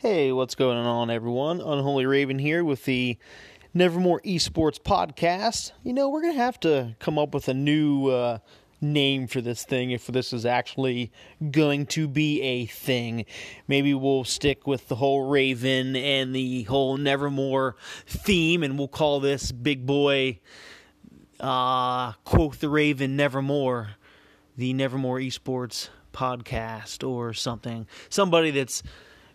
Hey, what's going on, everyone? Unholy Raven here with the Nevermore Esports podcast. You know, we're going to have to come up with a new uh, name for this thing if this is actually going to be a thing. Maybe we'll stick with the whole Raven and the whole Nevermore theme, and we'll call this Big Boy, uh, quote the Raven Nevermore, the Nevermore Esports podcast or something. Somebody that's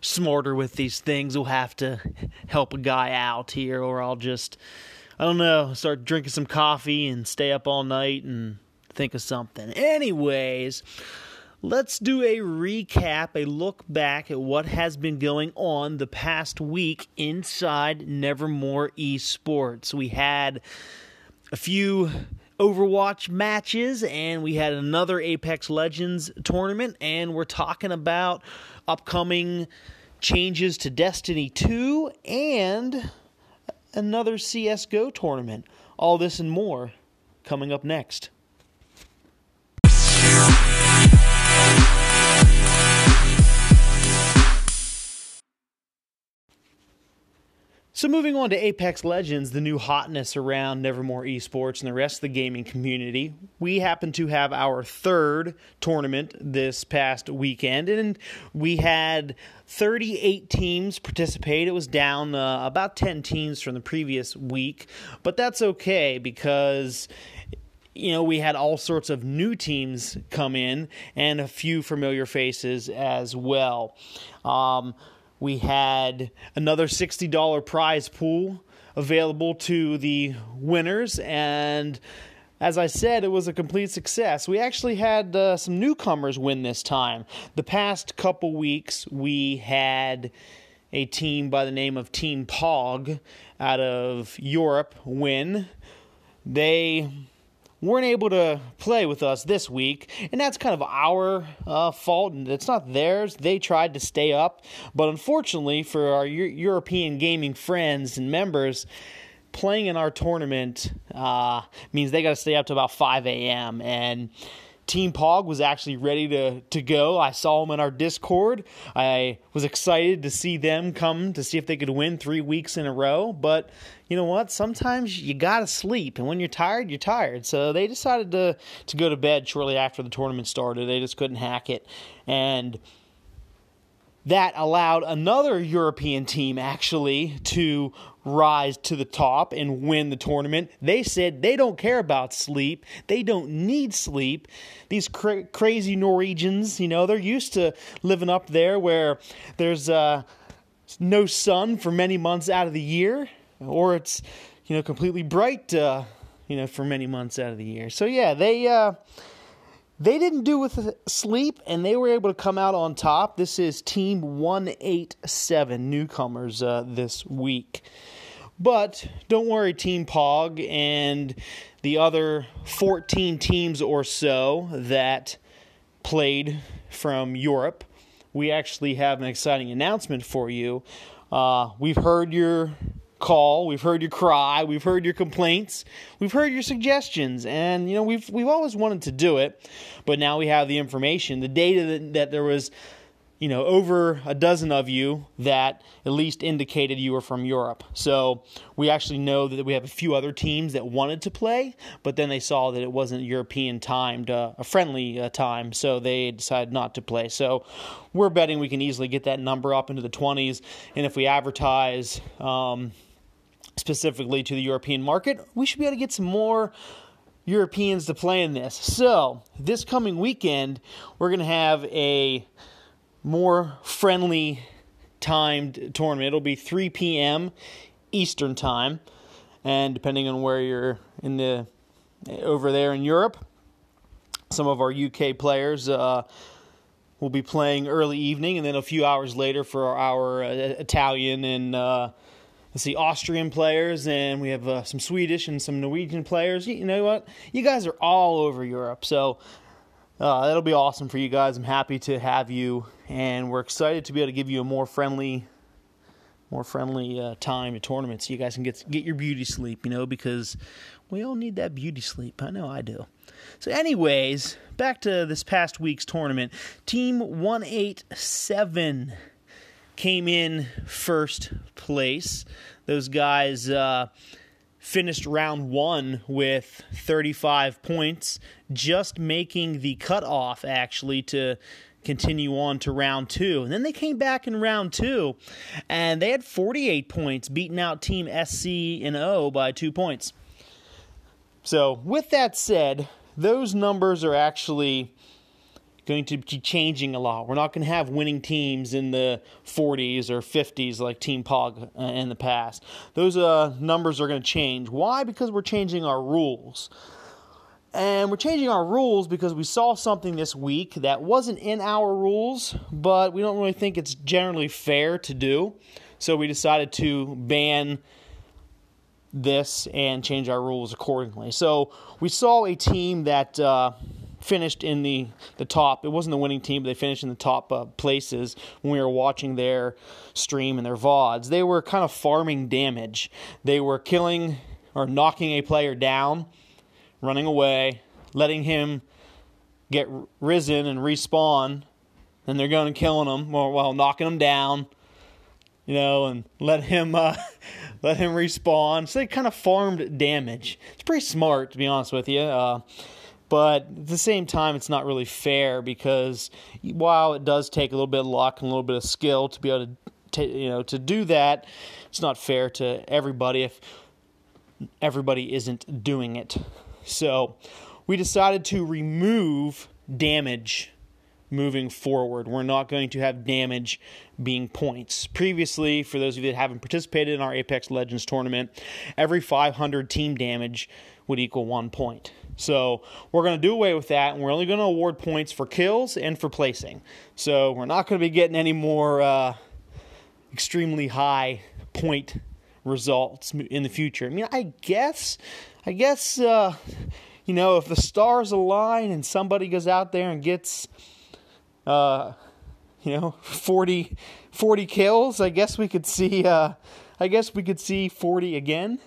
smarter with these things we'll have to help a guy out here, or I'll just, I don't know, start drinking some coffee and stay up all night and think of something. Anyways, let's do a recap, a look back at what has been going on the past week inside Nevermore Esports. We had a few Overwatch matches, and we had another Apex Legends tournament, and we're talking about upcoming changes to Destiny 2 and another CSGO tournament. All this and more coming up next. So, moving on to Apex Legends, the new hotness around Nevermore Esports and the rest of the gaming community, we happen to have our third tournament this past weekend, and we had 38 teams participate. It was down uh, about 10 teams from the previous week, but that's okay because you know, we had all sorts of new teams come in and a few familiar faces as well. Um, we had another $60 prize pool available to the winners, and as I said, it was a complete success. We actually had uh, some newcomers win this time. The past couple weeks, we had a team by the name of Team Pog out of Europe win. They weren't able to play with us this week, and that's kind of our uh, fault. And it's not theirs. They tried to stay up, but unfortunately for our European gaming friends and members, playing in our tournament uh, means they got to stay up to about 5 a.m. and Team Pog was actually ready to, to go. I saw them in our Discord. I was excited to see them come to see if they could win three weeks in a row. But you know what? Sometimes you gotta sleep, and when you're tired, you're tired. So they decided to to go to bed shortly after the tournament started. They just couldn't hack it, and that allowed another European team actually to rise to the top and win the tournament. They said they don't care about sleep. They don't need sleep. These cra- crazy Norwegians, you know, they're used to living up there where there's uh, no sun for many months out of the year, or it's, you know, completely bright, uh, you know, for many months out of the year. So, yeah, they. Uh, they didn't do with sleep, and they were able to come out on top. This is Team 187 newcomers uh, this week. But don't worry, Team Pog and the other 14 teams or so that played from Europe. We actually have an exciting announcement for you. Uh, we've heard your call, we've heard your cry, we've heard your complaints, we've heard your suggestions, and you know we've we've always wanted to do it, but now we have the information, the data that, that there was you know, over a dozen of you that at least indicated you were from Europe. So we actually know that we have a few other teams that wanted to play, but then they saw that it wasn't European timed, uh, a friendly uh, time, so they decided not to play. So we're betting we can easily get that number up into the 20s, and if we advertise um, specifically to the European market, we should be able to get some more. Europeans to play in this. So, this coming weekend, we're going to have a more friendly timed tournament. It'll be 3 p.m. Eastern time, and depending on where you're in the over there in Europe, some of our UK players uh, will be playing early evening, and then a few hours later for our uh, Italian and uh, let's see Austrian players, and we have uh, some Swedish and some Norwegian players. You, know what? You guys are all over Europe, so uh, that'll be awesome for you guys. I'm happy to have you, and we're excited to be able to give you a more friendly, more friendly uh, time at tournaments. So you guys can get get your beauty sleep, you know, because we all need that beauty sleep. I know I do. So, anyways, back to this past week's tournament. Team 187 came in first place. Those guys uh, finished round one with 35 points, just making the cutoff actually to continue on to round two. And then they came back in round two and they had 48 points, beating out Team SC and O by two points. So, with that said, those numbers are actually going to be changing a lot. We're not going to have winning teams in the 40s or 50s like Team Pog uh, in the past. Those uh, numbers are going to change. Why? Because we're changing our rules. And we're changing our rules because we saw something this week that wasn't in our rules, but we don't really think it's generally fair to do. So we decided to ban this and change our rules accordingly. So we saw a team that uh, finished in the, the top. It wasn't the winning team, but they finished in the top uh, places when we were watching their stream and their VODs. They were kind of farming damage. They were killing or knocking a player down running away, letting him get risen and respawn, and they're going and killing him while, while knocking him down, you know, and let him uh, let him respawn. So they kind of farmed damage. It's pretty smart, to be honest with you. Uh, but at the same time, it's not really fair because while it does take a little bit of luck and a little bit of skill to be able to, you know, to do that, it's not fair to everybody if everybody isn't doing it. So we decided to remove damage moving forward. We're not going to have damage being points. Previously, for those of you that haven't participated in our Apex Legends tournament, every 500 team damage would equal one point. So we're going to do away with that, and we're only going to award points for kills and for placing. So we're not going to be getting any more uh, extremely high point results in the future. I mean, I guess I guess, uh, you know, if the stars align and somebody goes out there and gets, uh, you know, 40, 40 kills, I guess we could see, uh, I guess we could see 40 again.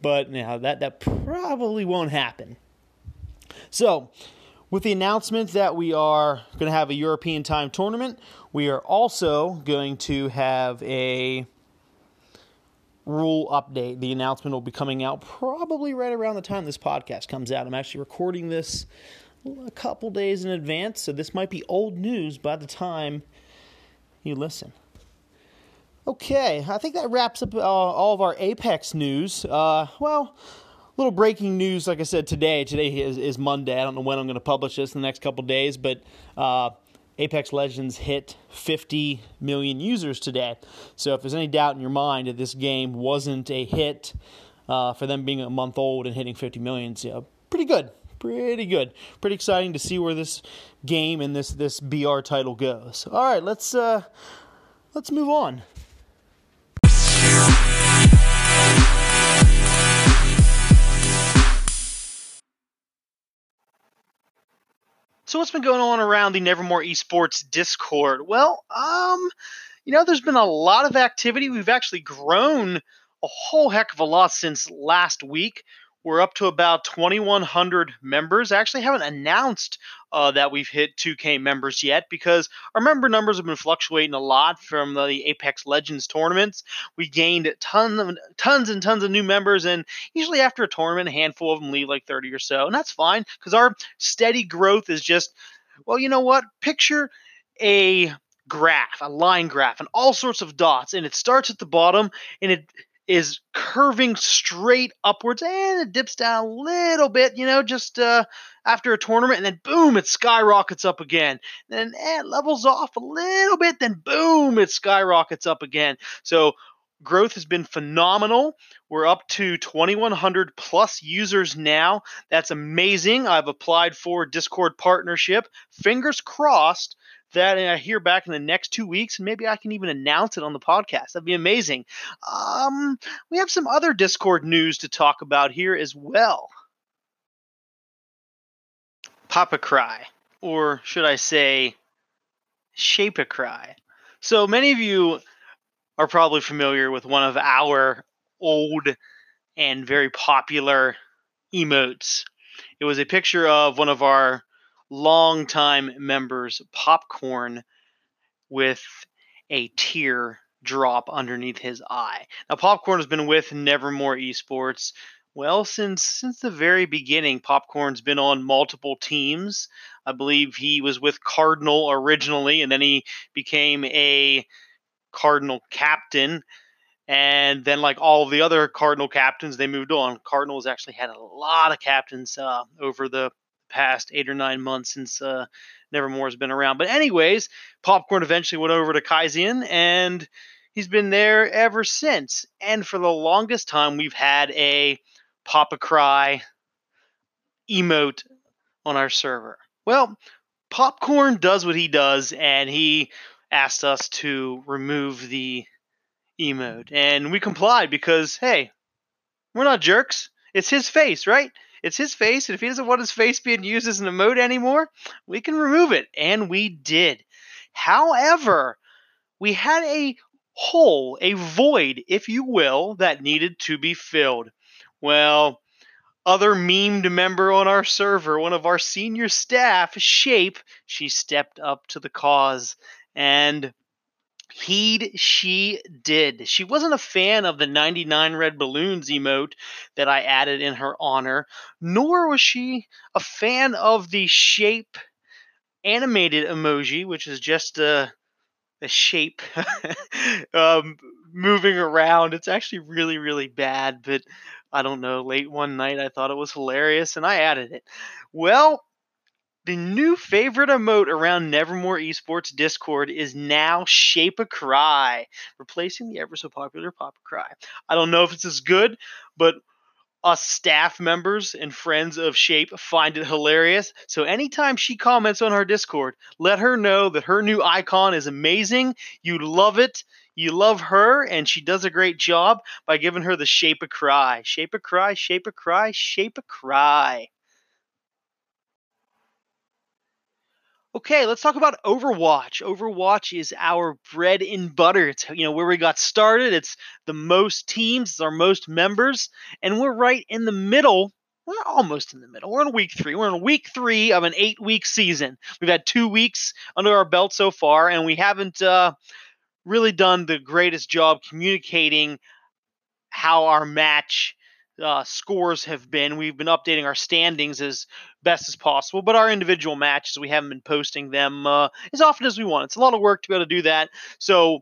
But you know, that, that probably won't happen. So, with the announcement that we are going to have a European time tournament, we are also going to have a rule update. The announcement will be coming out probably right around the time this podcast comes out. I'm actually recording this a couple days in advance, so this might be old news by the time you listen. Okay, I think that wraps up uh, all of our Apex news. Uh, well, little breaking news, like I said today. Today is, is Monday. I don't know when I'm going to publish this in the next couple days, but uh, Apex Legends hit 50 million users today. So if there's any doubt in your mind that this game wasn't a hit uh, for them being a month old and hitting 50 million, so pretty good. Pretty good. Pretty exciting to see where this game and this this BR title goes. All right, let's uh, let's move on. So what's been going on around the Nevermore Esports Discord? Well, um, you know, there's been a lot of activity. We've actually grown a whole heck of a lot since last week. We're up to about 2,100 members. I actually haven't announced uh, that we've hit 2K members yet because our member numbers have been fluctuating a lot from the Apex Legends tournaments. We gained tons of, tons and tons of new members, and usually after a tournament, a handful of them leave like 30 or so, and that's fine because our steady growth is just, well, you know what? Picture a graph, a line graph, and all sorts of dots, and it starts at the bottom and it is curving straight upwards and it dips down a little bit, you know, just uh, after a tournament, and then boom, it skyrockets up again. Then eh, it levels off a little bit, then boom, it skyrockets up again. So growth has been phenomenal. We're up to 2,100 plus users now. That's amazing. I've applied for Discord partnership. Fingers crossed that and I hear back in the next two weeks, and maybe I can even announce it on the podcast. That'd be amazing. Um, we have some other Discord news to talk about here as well. Papa Cry, or should I say, Shape a Cry. So many of you are probably familiar with one of our old and very popular emotes. It was a picture of one of our longtime members, Popcorn, with a tear drop underneath his eye. Now, Popcorn has been with Nevermore Esports. Well, since since the very beginning, Popcorn's been on multiple teams. I believe he was with Cardinal originally, and then he became a Cardinal captain. And then, like all the other Cardinal captains, they moved on. Cardinals actually had a lot of captains uh, over the past eight or nine months since uh, Nevermore has been around. But, anyways, Popcorn eventually went over to Kaizen, and he's been there ever since. And for the longest time, we've had a Papa Cry emote on our server. Well, Popcorn does what he does, and he asked us to remove the emote. And we complied because, hey, we're not jerks. It's his face, right? It's his face, and if he doesn't want his face being used as an emote anymore, we can remove it. And we did. However, we had a hole, a void, if you will, that needed to be filled. Well, other memed member on our server, one of our senior staff, Shape, she stepped up to the cause and heed she did. She wasn't a fan of the 99 red balloons emote that I added in her honor, nor was she a fan of the shape animated emoji, which is just a, a shape um, moving around. It's actually really, really bad, but I don't know, late one night I thought it was hilarious and I added it. Well, the new favorite emote around Nevermore Esports Discord is now Shape a Cry, replacing the ever so popular Pop a Cry. I don't know if it's as good, but us staff members and friends of Shape find it hilarious. So anytime she comments on our Discord, let her know that her new icon is amazing. You love it. You love her, and she does a great job by giving her the shape a cry. Shape a cry, shape a cry, shape a cry. Okay, let's talk about Overwatch. Overwatch is our bread and butter. It's you know where we got started. It's the most teams, it's our most members, and we're right in the middle. We're almost in the middle. We're in week three. We're in week three of an eight-week season. We've had two weeks under our belt so far, and we haven't uh, really done the greatest job communicating how our match uh, scores have been. We've been updating our standings as best as possible, but our individual matches, we haven't been posting them uh, as often as we want. It's a lot of work to be able to do that. So,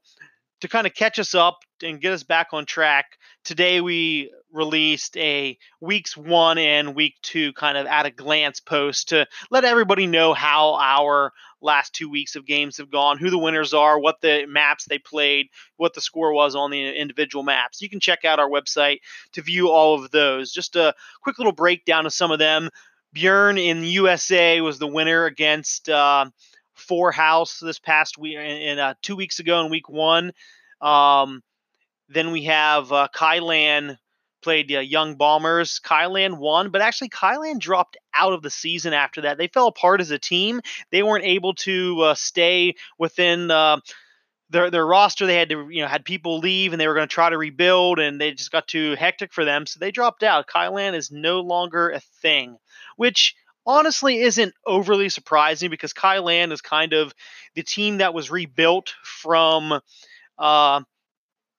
to kind of catch us up and get us back on track, today we released a weeks one and week two kind of at a glance post to let everybody know how our last two weeks of games have gone, who the winners are, what the maps they played, what the score was on the individual maps. You can check out our website to view all of those. Just a quick little breakdown of some of them. Bjorn in USA was the winner against uh, Four House this past week, in uh, two weeks ago in week one. Um, then we have uh, Kylan played uh, Young Bombers. Kylan won, but actually Kylan dropped out of the season after that. They fell apart as a team. They weren't able to uh, stay within uh, their their roster. They had to you know had people leave, and they were going to try to rebuild, and they just got too hectic for them, so they dropped out. Kylan is no longer a thing, which honestly isn't overly surprising because Kylan is kind of the team that was rebuilt from. Uh,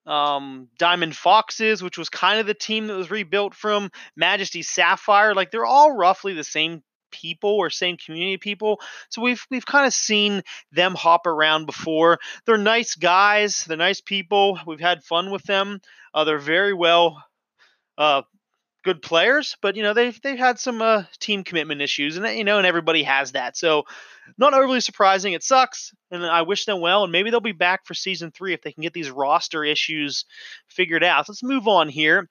um, Diamond Foxes, which was kind of the team that was rebuilt from Majesty Sapphire. Like they're all roughly the same people or same community people. So we've we've kind of seen them hop around before. They're nice guys. They're nice people. We've had fun with them. Uh, they're very well uh, good players, but you know they've they've had some uh, team commitment issues, and you know, and everybody has that. So not overly surprising. It sucks, and I wish them well, and maybe they'll be back for season three if they can get these roster issues figured out. Let's move on here.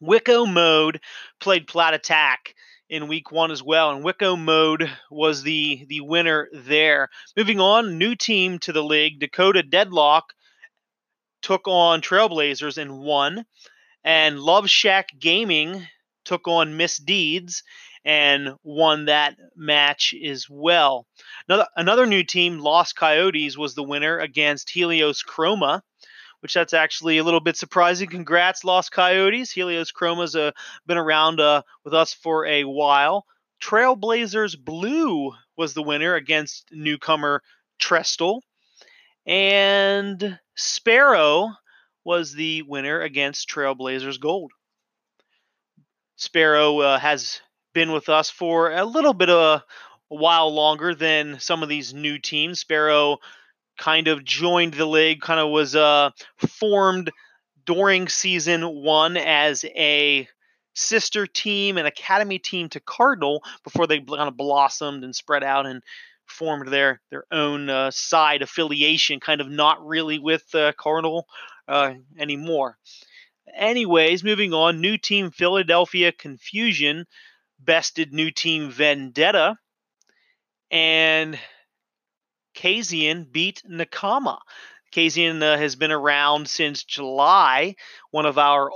Wicco Mode played Plat Attack in week one as well, and Wicco Mode was the the winner there. Moving on, new team to the league, Dakota Deadlock took on Trailblazers and won and Love Shack Gaming took on Misdeeds and won that match as well. Another, another new team, Lost Coyotes, was the winner against Helios Chroma, which that's actually a little bit surprising. Congrats, Lost Coyotes. Helios Chroma's uh, been around uh, with us for a while. Trailblazers Blue was the winner against newcomer Trestle. And Sparrow was the winner against Trailblazers Gold. Sparrow uh, has been with us for a little bit of a while longer than some of these new teams. Sparrow kind of joined the league, kind of was uh, formed during season one as a sister team and academy team to Cardinal before they kind of blossomed and spread out and formed their their own uh, side affiliation, kind of not really with uh, Cardinal uh, anymore. Anyways, moving on, new team Philadelphia Confusion bested new team Vendetta, and Kaizen beat Nakama. Kaizen uh, has been around since July, one of our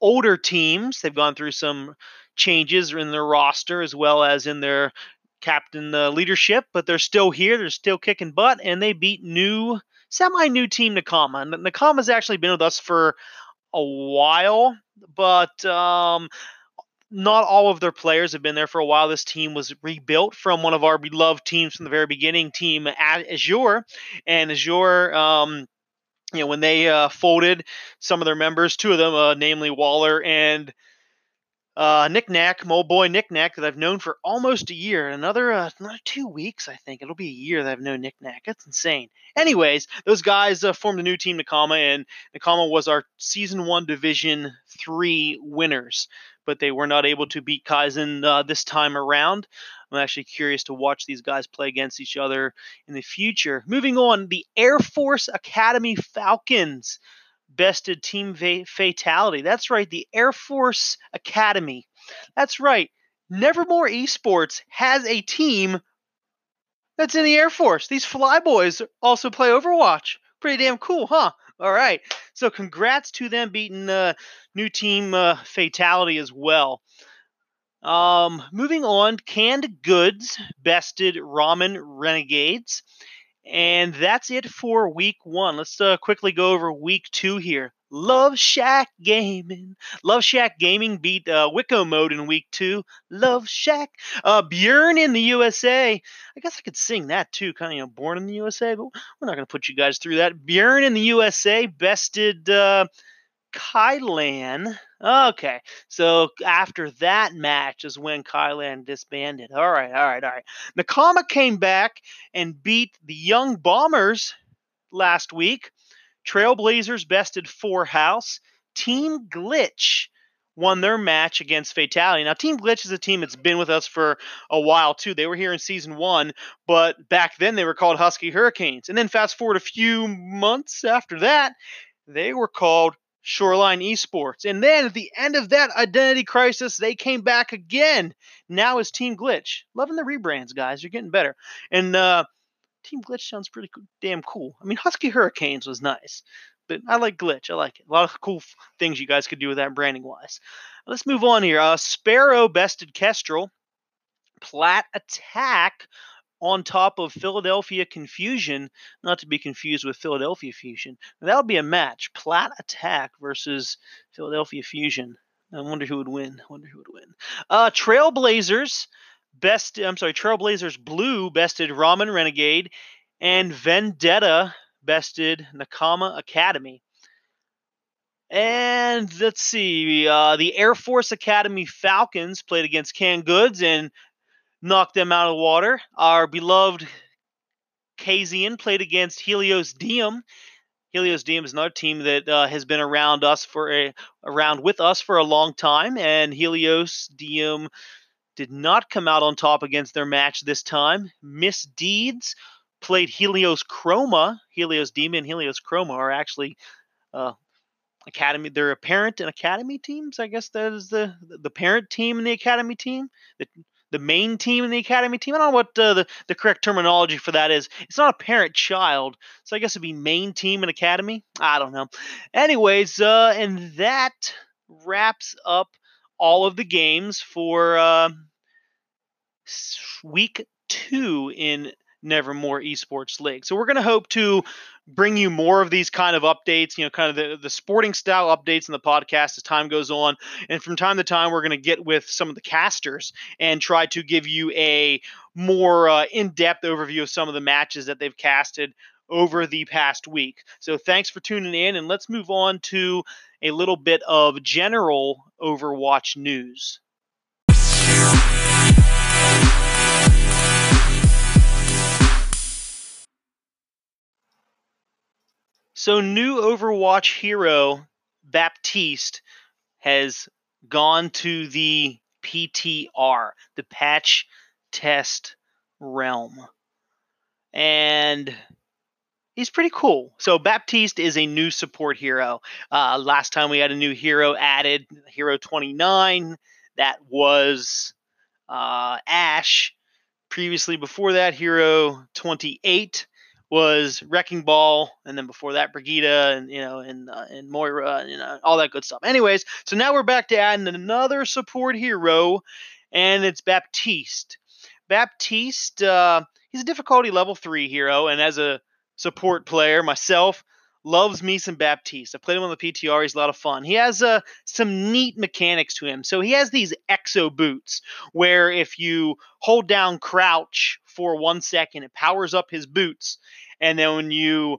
older teams. They've gone through some changes in their roster as well as in their captain uh, leadership, but they're still here. They're still kicking butt, and they beat new, semi new team Nakama. And Nakama's actually been with us for a while, but um, not all of their players have been there for a while. This team was rebuilt from one of our beloved teams from the very beginning, team Azure, and Azure. Um, you know, when they uh, folded some of their members, two of them, uh, namely Waller and uh, Nick Knack, boy Nick Knack, that I've known for almost a year. Another, uh, another two weeks, I think. It'll be a year that I've known Nick Knack. That's insane. Anyways, those guys uh, formed a new team, Nakama, and Nakama was our Season 1 Division 3 winners, but they were not able to beat Kaizen uh, this time around. I'm actually curious to watch these guys play against each other in the future. Moving on, the Air Force Academy Falcons bested team fatality. That's right, the Air Force Academy. That's right. Nevermore Esports has a team that's in the Air Force. These flyboys also play Overwatch. Pretty damn cool, huh? All right. So congrats to them beating the uh, new team uh, Fatality as well. Um, moving on, Canned Goods bested Ramen Renegades. And that's it for week one. Let's uh, quickly go over week two here. Love Shack Gaming. Love Shack Gaming beat uh, Wicco Mode in week two. Love Shack. Uh, Bjorn in the USA. I guess I could sing that too, kind of, you know, born in the USA, but we're not going to put you guys through that. Bjorn in the USA bested uh, Kylan. Okay, so after that match is when Kylan disbanded. All right, all right, all right. Nakama came back and beat the Young Bombers last week. Trailblazers bested Four House. Team Glitch won their match against Fatality. Now, Team Glitch is a team that's been with us for a while too. They were here in season one, but back then they were called Husky Hurricanes. And then fast forward a few months after that, they were called Shoreline Esports. And then at the end of that identity crisis, they came back again. Now is Team Glitch. Loving the rebrands, guys. You're getting better. And uh, Team Glitch sounds pretty damn cool. I mean, Husky Hurricanes was nice, but I like Glitch. I like it. A lot of cool things you guys could do with that branding wise. Let's move on here. Uh, Sparrow bested Kestrel. Plat Attack on top of Philadelphia Confusion, not to be confused with Philadelphia Fusion. That would be a match. Plat Attack versus Philadelphia Fusion. I wonder who would win. I wonder who would win. Uh, Trailblazers best. I'm sorry. Trailblazers Blue bested Ramen Renegade, and Vendetta bested Nakama Academy. And let's see, uh, the Air Force Academy Falcons played against Canned Goods, and knocked them out of the water. Our beloved Kaizen played against Helios Diem. Helios Diem is another team that uh, has been around us for a around with us for a long time, and Helios Diem did not come out on top against their match this time. Misdeeds played Helios Chroma. Helios Diem and Helios Chroma are actually uh, academy. They're a parent and academy teams. I guess that is the the parent team and the academy team. The the main team and the academy team. I don't know what uh, the, the correct terminology for that is. It's not a parent child, so I guess it'd be main team and academy. I don't know. Anyways, uh, and that wraps up all of the games for uh, week two in Nevermore Esports League. So we're going to hope to bring you more of these kind of updates, you know, kind of the, the sporting style updates in the podcast as time goes on. And from time to time, we're going to get with some of the casters and try to give you a more uh, in depth overview of some of the matches that they've casted over the past week. So thanks for tuning in, and let's move on to a little bit of general Overwatch news. So, new Overwatch hero Baptiste has gone to the PTR, the patch test realm. And he's pretty cool. So Baptiste is a new support hero. Uh, last time we had a new hero added, Hero 29. That was uh, Ashe. Previously, before that, Hero 28 was Wrecking Ball, and then before that, Brigida, and you know, and uh, and Moira, and you know, all that good stuff. Anyways, so now we're back to adding another support hero, and it's Baptiste. Baptiste, uh, he's a difficulty level three hero, and as a support player myself, loves me some Baptiste. I played him on the PTR. He's a lot of fun. He has uh, some neat mechanics to him. So he has these exo boots where if you hold down crouch for one second, it powers up his boots, and then when you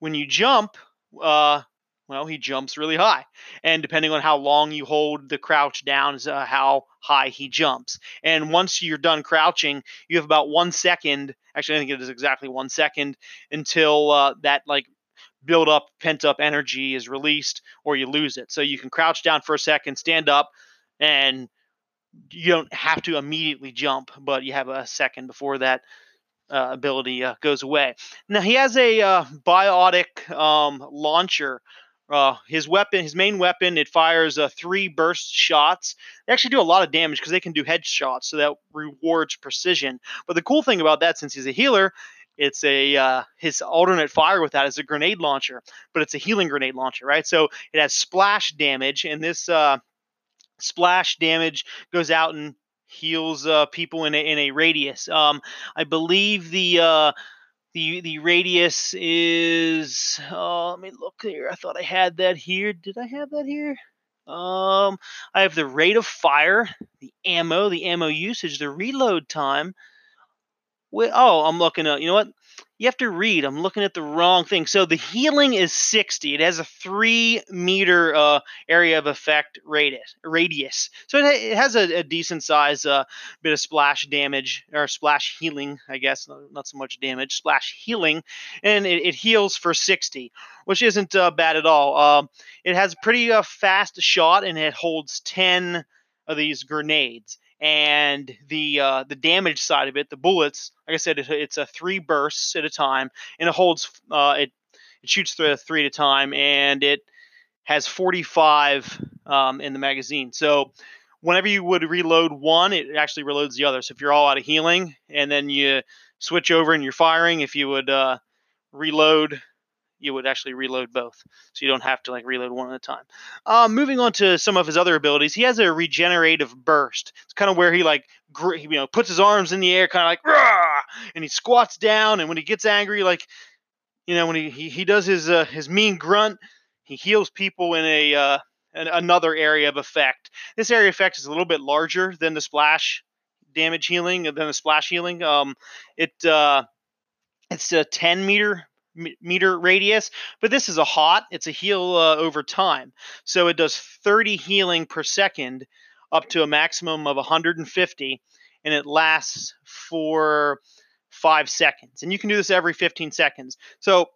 when you jump, uh, well, he jumps really high. And depending on how long you hold the crouch down is uh, how high he jumps. And once you're done crouching, you have about one second. Actually, I think it is exactly one second until uh, that like build up pent up energy is released or you lose it. So you can crouch down for a second, stand up, and you don't have to immediately jump, but you have a second before that uh, ability uh, goes away. Now he has a uh, biotic um, launcher. Uh, his weapon, his main weapon, it fires uh, three burst shots. They actually do a lot of damage because they can do headshots, so that rewards precision. But the cool thing about that, since he's a healer, it's a uh, his alternate fire with that is a grenade launcher, but it's a healing grenade launcher, right? So it has splash damage, and this uh, splash damage goes out and heals uh, people in a, in a radius. Um, I believe the uh, the the radius is. Uh, let me look here. I thought I had that here. Did I have that here? Um, I have the rate of fire, the ammo, the ammo usage, the reload time, oh, I'm looking at, you know what? You have to read. I'm looking at the wrong thing. So the healing is 60. It has a three meter uh, area of effect radius. radius. So it, it has a, a decent size uh, bit of splash damage or splash healing, I guess. Not so much damage, splash healing. And it, it heals for 60, which isn't uh, bad at all. Um, it has a pretty uh, fast shot and it holds 10 of these grenades and the uh, the damage side of it, the bullets, like I said, it, it's a three bursts at a time, and it holds uh, it it shoots through three at a time, and it has 45 um, in the magazine. So whenever you would reload one, it actually reloads the other. So if you're all out of healing, and then you switch over and you're firing, if you would uh, reload you would actually reload both, so you don't have to like reload one at a time. Um, moving on to some of his other abilities, he has a regenerative burst. It's kind of where he like gr- you know puts his arms in the air, kind of like Rah! and he squats down, and when he gets angry, like you know when he he, he does his uh, his mean grunt, he heals people in a uh, an, another area of effect. This area effect is a little bit larger than the splash damage healing than the splash healing. Um, it uh, it's a 10 meter meter radius, but this is a hot. It's a heal uh, over time, so it does 30 healing per second, up to a maximum of 150, and it lasts for five seconds. And you can do this every 15 seconds. So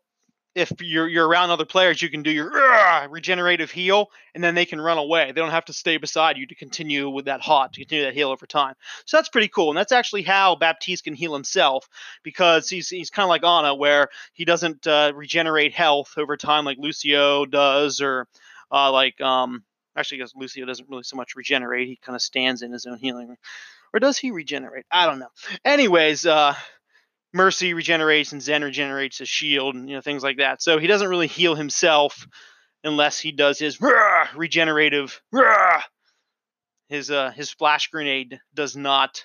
if you're you're around other players, you can do your regenerative heal, and then they can run away. They don't have to stay beside you to continue with that hot to continue that heal over time. So that's pretty cool, and that's actually how Baptiste can heal himself because he's he's kind of like Ana, where he doesn't uh, regenerate health over time like Lucio does, or uh, like um actually because Lucio doesn't really so much regenerate. He kind of stands in his own healing, or does he regenerate? I don't know. Anyways, uh, Mercy regenerates and Zen regenerates his shield and you know things like that. So he doesn't really heal himself unless he does his rah, regenerative rah. His uh his splash grenade does not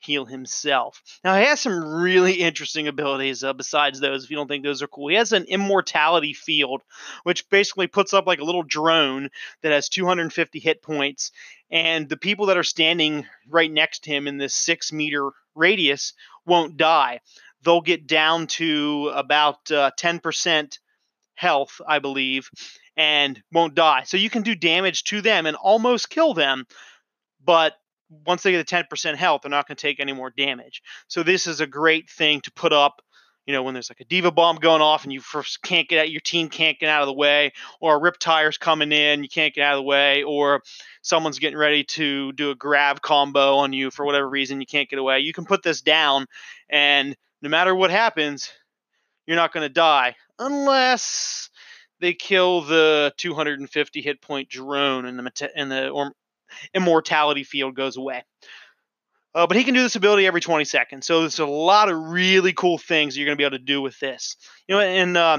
heal himself. Now he has some really interesting abilities uh, besides those. If you don't think those are cool, he has an immortality field, which basically puts up like a little drone that has 250 hit points, and the people that are standing right next to him in this six meter radius won't die. they'll get down to about uh, 10% health, I believe, and won't die. So you can do damage to them and almost kill them, but once they get to 10% health, they're not going to take any more damage. So this is a great thing to put up you know, when there's like a D.Va bomb going off and you first can't get out, your team can't get out of the way, or a RIP-Tire's coming in, you can't get out of the way, or someone's getting ready to do a grab combo on you for whatever reason, you can't get away. You can put this down, and no matter what happens, you're not going to die unless they kill the 250 hit point drone and the and the or immortality field goes away. Uh, but he can do this ability every 20 seconds. So there's a lot of really cool things you're going to be able to do with this. You know, and uh,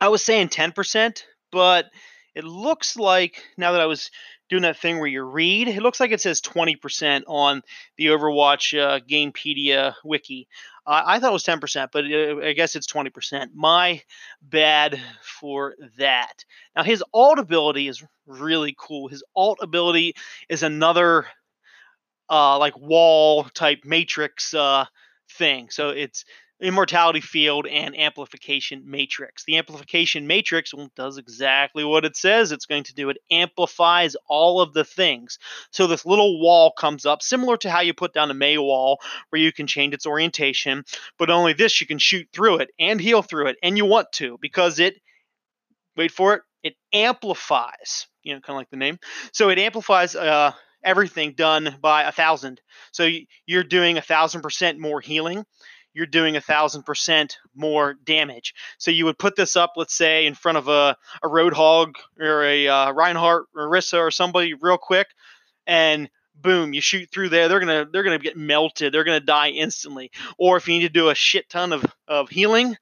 I was saying 10%, but it looks like now that I was doing that thing where you read, it looks like it says 20% on the Overwatch uh, Gamepedia wiki. Uh, I thought it was 10%, but uh, I guess it's 20%. My bad for that. Now, his alt ability is really cool. His alt ability is another uh, like wall type matrix uh, thing. So it's immortality field and amplification matrix. The amplification matrix does exactly what it says it's going to do. It amplifies all of the things. So this little wall comes up, similar to how you put down a Mei wall, where you can change its orientation, but only this you can shoot through it and heal through it, and you want to because it. Wait for it. It amplifies. You know, kind of like the name. So it amplifies. Uh, everything done by a thousand. So you're doing a thousand percent more healing. You're doing a thousand percent more damage. So you would put this up, let's say, in front of a, a Roadhog or a uh, Reinhardt or Orisa or somebody real quick, and boom, you shoot through there. They're gonna they're gonna get melted. They're gonna die instantly. Or if you need to do a shit ton of of healing,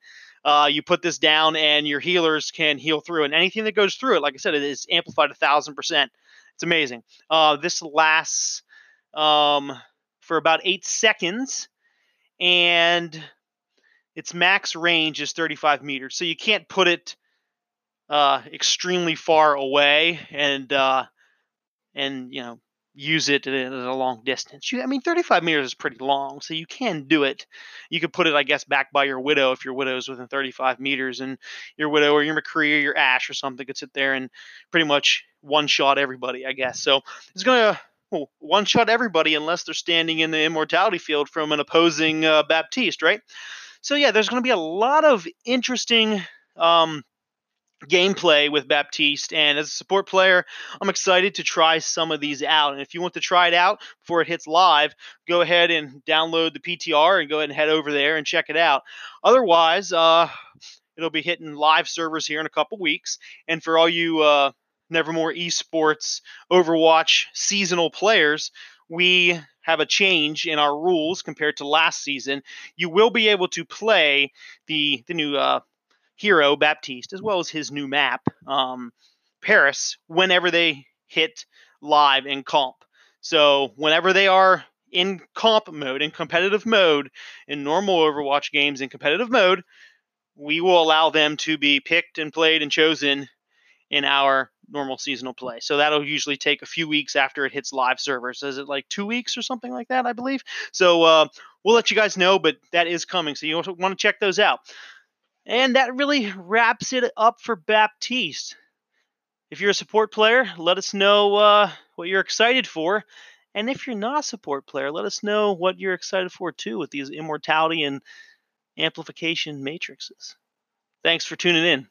uh, you put this down and your healers can heal through and anything that goes through it like i said it is amplified a thousand percent it's amazing. Uh, this lasts um, for about eight seconds, and its max range is 35 meters. So you can't put it uh, extremely far away and uh, and you know use it at a long distance. You, I mean, 35 meters is pretty long, so you can do it. You could put it, I guess, back by your widow if your widow is within 35 meters, and your widow or your McCree or your Ashe or something could sit there and pretty much one shot everybody, I guess. So it's gonna well, one shot everybody unless they're standing in the immortality field from an opposing uh, Baptiste, right? So yeah, there's going to be a lot of interesting um, gameplay with Baptiste. And as a support player, I'm excited to try some of these out. And if you want to try it out before it hits live, go ahead and download the PTR and go ahead and head over there and check it out. Otherwise, uh, it'll be hitting live servers here in a couple weeks. And for all you uh, Nevermore Esports Overwatch seasonal players, we have a change in our rules compared to last season. You will be able to play the the new uh, hero Baptiste, as well as his new map, um, Paris, whenever they hit live in comp. So whenever they are in comp mode, in competitive mode, in normal Overwatch games in competitive mode, we will allow them to be picked and played and chosen in our normal seasonal play. So that'll usually take a few weeks after it hits live servers. Is it like two weeks or something like that? I believe. So uh, we'll let you guys know, but that is coming. So you want to check those out. And that really wraps it up for Baptiste. If you're a support player, let us know uh, what you're excited for. And if you're not a support player, let us know what you're excited for too with these immortality and amplification matrices. Thanks for tuning in.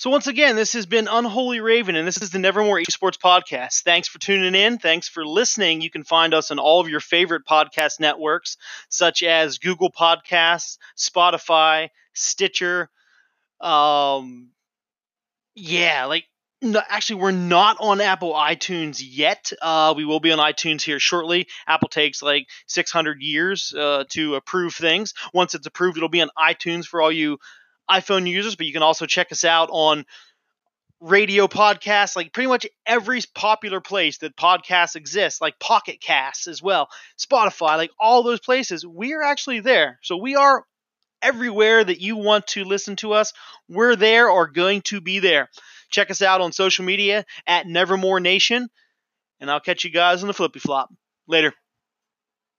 So once again, this has been Unholy Raven, and this is the Nevermore Esports Podcast. Thanks for tuning in. Thanks for listening. You can find us on all of your favorite podcast networks, such as Google Podcasts, Spotify, Stitcher. Um, yeah, like no, actually, we're not on Apple iTunes yet. Uh, we will be on iTunes here shortly. Apple takes like 600 years uh, to approve things. Once it's approved, it'll be on iTunes for all you iPhone users, but you can also check us out on radio podcasts, like pretty much every popular place that podcasts exist, like Pocket Casts as well, Spotify, like all those places. We are actually there. So we are everywhere that you want to listen to us. We're there or going to be there. Check us out on social media at Nevermore Nation, and I'll catch you guys on the flippy flop. Later.